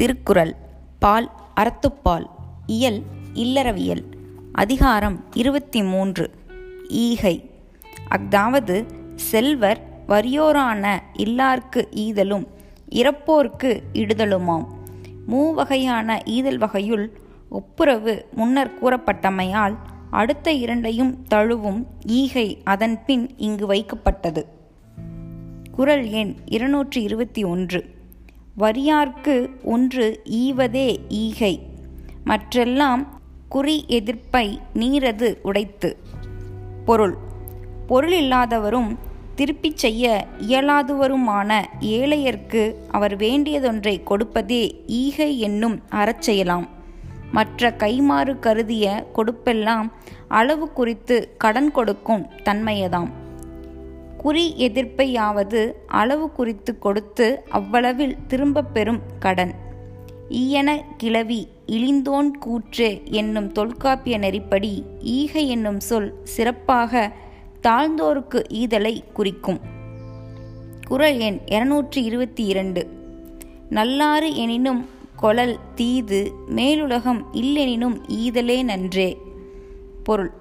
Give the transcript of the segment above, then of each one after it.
திருக்குறள் பால் அறத்துப்பால் இயல் இல்லறவியல். அதிகாரம் இருபத்தி மூன்று ஈகை. அஃதாவது செல்வர் வறியோரான இல்லார்க்கு ஈதலும் இறப்போர்க்கு இடுதலுமாம். மூவகையான ஈதல் வகையுள் ஒப்புரவு முன்னர் கூறப்பட்டமையால் அடுத்த இரண்டையும் தழுவும் ஈகை அதன்பின் இங்கு வைக்கப்பட்டது. குறள் எண் இருநூற்றி இருபத்தி ஒன்று. வரியார்க்கு ஒன்று ஈவதே ஈகை. மற்றெல்லாம் குறி எதிர்ப்பை நீரது உடைத்து. பொருள். பொருள் இல்லாதவரும் திருப்பிச் செய்ய இயலாதவருமான ஏழையர்க்கு அவர் வேண்டியதொன்றை கொடுப்பதே ஈகை என்னும் அறச்செயலாம் மற்ற கைமாறு கருதிய கொடுப்பெல்லாம் அளவு குறித்து கடன் கொடுக்கும் தன்மையதாம். குறி எதிர்ப்பையாவது அளவு குறித்து கொடுத்து அவ்வளவில் திரும்பப் பெறும் கடன். ஈயன கிளவி இழிந்தோன் கூற்று என்னும் தொல்காப்பிய நெறிப்படி ஈகை என்னும் சொல் சிறப்பாக தாழ்ந்தோருக்கு ஈதலை குறிக்கும். குறள் எண் இருநூற்றி இருபத்தி இரண்டு நல்லாறு எனினும் கொளல் தீது மேலுலகம் இல்லெனினும் ஈதலே நன்றே. பொருள்.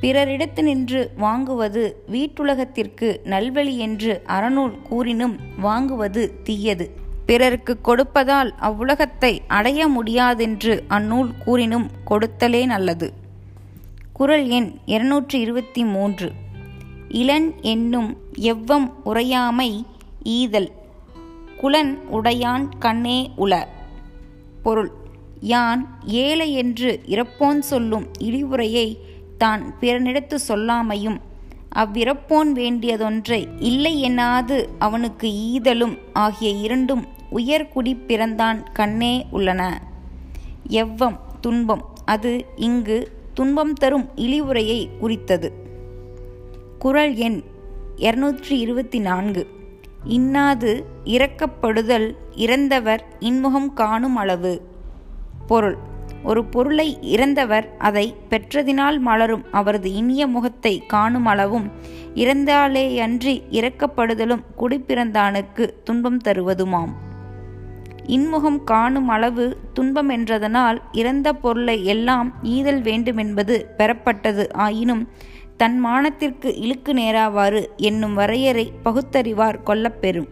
பிறரிடத்து நின்று வாங்குவது வீட்டுலகத்திற்கு நல்வழி என்று அறநூல் கூறினும் வாங்குவது தீயது. பிறருக்கு கொடுப்பதால் அவ்வுலகத்தை அடைய முடியாதென்று அந்நூல் கூறினும் கொடுத்தலே நல்லது. குறள் எண் இருநூற்றி இருபத்தி மூன்று இளன் என்னும் எவ்வம் உரையாமை ஈதல். குலன் உடையான் கண்ணே உல பொருள் யான் ஏழை என்று இறப்போன் சொல்லும் இழிவுரையை தான் பிறனிடத்து சொல்லாமையும். அவ்விறப்போன் வேண்டியதொன்றை இல்லை எண்ணாது அவனுக்கு ஈதலும் ஆகிய இரண்டும் உயர்குடி பிறந்தான் கண்ணே உள்ளன. எவ்வம் துன்பம் அது இங்கு துன்பம் தரும் இழிவுரையை குறித்தது. குறள் எண் இருநூற்றி இருபத்தி நான்கு இன்னாது இறக்கப்படுதல் இறந்தவர் இன்முகம் காணும் அளவு. பொருள். ஒரு பொருளை இறந்தவர் அதை பெற்றதினால் மலரும் அவரது இனிய முகத்தை காணும் அளவும் இறந்தாலேயன்றி இறக்கப்படுதலும் குடிப்பிறந்தானுக்கு துன்பம் தருவதுமாம். இன்முகம் காணும் அளவு துன்பம் என்றதனால் இறந்த பொருளை எல்லாம் ஈதல் வேண்டுமென்பது பெறப்பட்டது ஆயினும் தன் மானத்திற்கு இழுக்கு நேராவாறு என்னும் வரையறை பகுத்தறிவார் கொல்லப்பெறும்.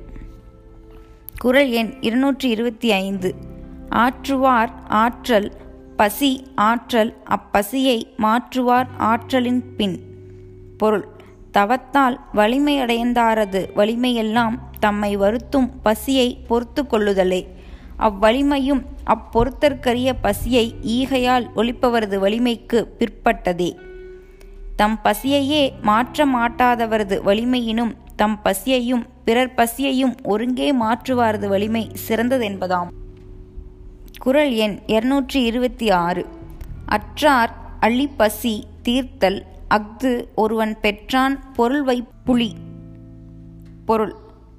குரல் எண் இருநூற்றி இருபத்தி ஐந்து. ஆற்றுவார் ஆற்றல் பசி ஆற்றல் அப்பசியை மாற்றுவார் ஆற்றலின் பின். பொருள். தவத்தால் வலிமையடைந்தாரது வலிமையெல்லாம் தம்மை வருத்தும் பசியை பொறுத்து கொள்ளுதலே. அவ்வலிமையும் அப்பொறுத்தற்கரிய பசியை ஈகையால் ஒழிப்பவரது வலிமைக்கு பிற்பட்டதே. தம் பசியையே மாற்ற மாட்டாதவரது வலிமையினும் தம் பசியையும் பிறர் பசியையும் ஒருங்கே மாற்றுவாரது வலிமை சிறந்ததென்பதாம். குறள் எண் இருநூற்றி இருபத்தி ஆறு. அற்றார் அழிப்பசி தீர்த்தல் அஃது ஒருவன் பெற்றான் பொருள் வைப்புளி பொருள்.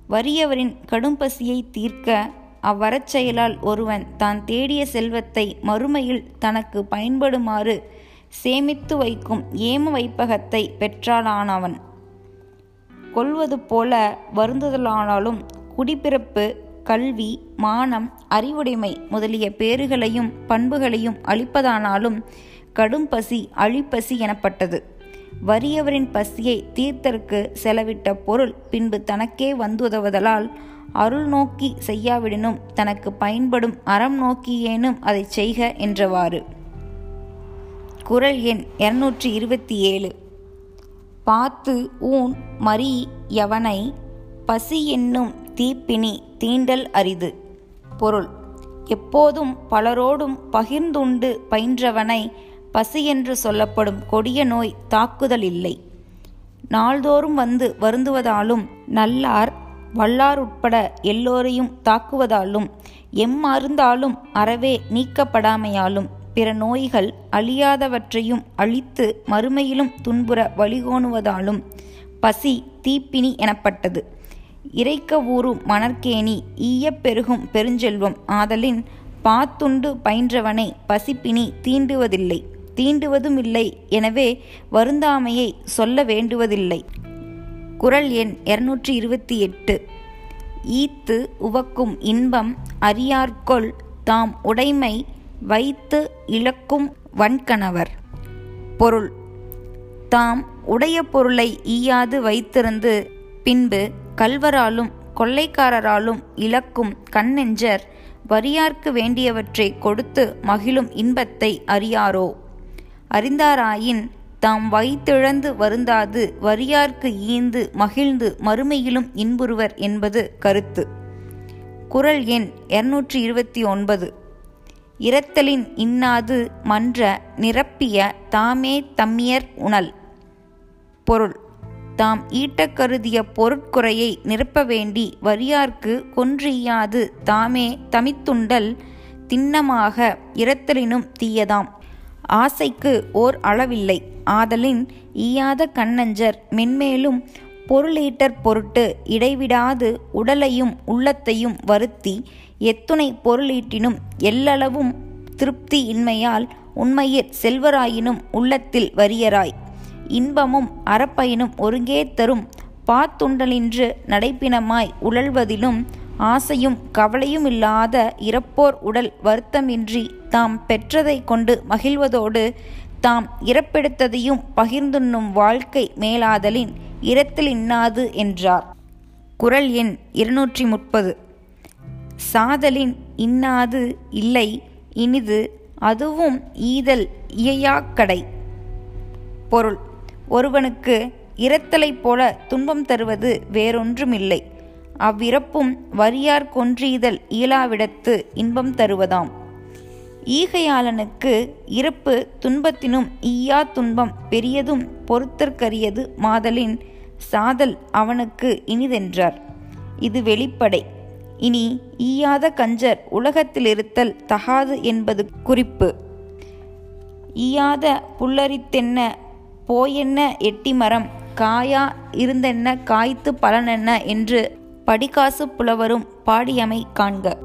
வறியவரின் கடும் பசியை தீர்க்க அவ்வரச் செயலால் ஒருவன் தான் தேடிய செல்வத்தை மறுமையில் தனக்கு பயன்படுமாறு சேமித்து வைக்கும் ஏம வைப்பகத்தை பெற்றாலானவன். கொள்வது போல வருந்துதலானாலும் குடிப்பிறப்பு கல்வி மானம் அறிவுடைமை முதலிய பேறுகளையும் பண்புகளையும் அளிப்பதானாலும் கடும் பசி அழிப்பசி எனப்பட்டது. வறியவரின் பசியை தீர்த்தற்கு செலவிட்ட பொருள் பின்பு தனக்கே வந்துதவுதலால் அருள் நோக்கி செய்யாவிடனும் தனக்கு பயன்படும் அறம் நோக்கியேனும் அதை செய்க என்றவாறு. குறள் எண் இருநூற்றி இருபத்தி ஏழு பாத்து ஊன் மரி யவனை பசி என்னும் தீப்பினி தீண்டல் அரிது. பொருள். எப்போதும் பலரோடும் பகிர்ந்துண்டு பயின்றவனை பசி என்று சொல்லப்படும் கொடிய நோய் தாக்குதல் இல்லை. நாள்தோறும் வந்து வருந்துவதாலும் நல்லார் வல்லார் உட்பட எல்லோரையும் தாக்குவதாலும் எம்மருந்தாலும் அறவே நீக்கப்படாமையாலும் பிற நோய்கள் அழியாதவற்றையும் அழித்து மறுமையிலும் துன்புற வழிகோணுவதாலும் பசி தீப்பினி எனப்பட்டது. இறைக்க ஊறும் மணற்கேணி ஈயப் பெருகும் பெருஞ்செல்வம் ஆதலின் பாத்துண்டு பயின்றவனை பசிப்பினி தீண்டுவதில்லை. தீண்டுவதும் இல்லை எனவே வருந்தாமையை சொல்ல வேண்டுவதில்லை. குறள் எண் இருநூற்றி இருபத்தி எட்டு ஈத்து உவக்கும் இன்பம் அறியார்கொள் தாம் உடைமை வைத்து இழக்கும் வன்கணவர் பொருள் தாம் உடைய பொருளை ஈயாது வைத்திருந்து பின்பு கல்வராலும் கொள்ளைக்காரராலும் இழக்கும் கண்ணெஞ்சர் வரியார்க்கு வேண்டியவற்றை கொடுத்து மகிழும் இன்பத்தை அறியாரோ? அறிந்தாராயின் தாம் வைத்திழந்து வருந்தாது வரியார்க்கு ஈந்து மகிழ்ந்து மறுமையிலும் இன்புறுவர் என்பது கருத்து. குரல் எண் இருநூற்றி இருபத்தி ஒன்பது இரத்தலின் இன்னாது மன்ற நிரப்பிய தாமே தம்மியர் உணல். பொருள். தாம் ஈட்டக் கருதிய பொருட்குறையை நிரப்ப வேண்டி வரியார்க்கு கொன்றியாது. தாமே தமித்துண்டல் திண்ணமாக இரத்தலினும் தீயதாம். ஆசைக்கு ஓர் அளவில்லை. ஆதலின் ஈயாத கண்ணஞ்சர் மென்மேலும் பொருளீட்டற் பொருட்டு இடைவிடாது உடலையும் உள்ளத்தையும் வருத்தி எத்துணை பொருளீட்டினும் எல்லளவும் திருப்தி இன்மையால் உண்மையிற் செல்வராயினும் உள்ளத்தில் வரியராய் இன்பமும் அறப்பயனும் ஒருங்கே தரும். பாத்துண்டலின்று நடைப்பினமாய் உழல்வதிலும் ஆசையும் கவலையுமில்லாத இறப்போர் உடல் வருத்தமின்றி தாம் பெற்றதை கொண்டு மகிழ்வதோடு தாம் இறப்பெடுத்ததையும் பகிர்ந்துண்ணும் வாழ்க்கை மேலாதலின் இரத்தில் இன்னாது என்றார். குரல் எண் இருநூற்றி முப்பது சாதலின் இன்னாது இல்லை இனிது அதுவும் ஈதல் இயையாக்கடை பொருள் ஒருவனுக்கு இரத்தலைப் போல துன்பம் தருவது வேறொன்றுமில்லை. அவ்விறப்பும் வரியார் கொன்றீதல் இயலாவிடத்து இன்பம் தருவதாம். ஈகையாளனுக்கு இறப்பு துன்பத்தினும் ஈயா துன்பம் பெரியதும் பொறுத்தற்கரியது மாதலின் சாதல் அவனுக்கு இனிதென்றார். இது வெளிப்படை. இனி ஈயாத கஞ்சர் உலகத்திலிருத்தல் தகாது என்பது குறிப்பு. ஈயாத புல்லரித்தென்ன போயென்ன எட்டி மரம்? காயா இருந்தென்ன காய்த்து பலனென்ன? என்று படிகாசு புலவரும் பாடியமை காண்க.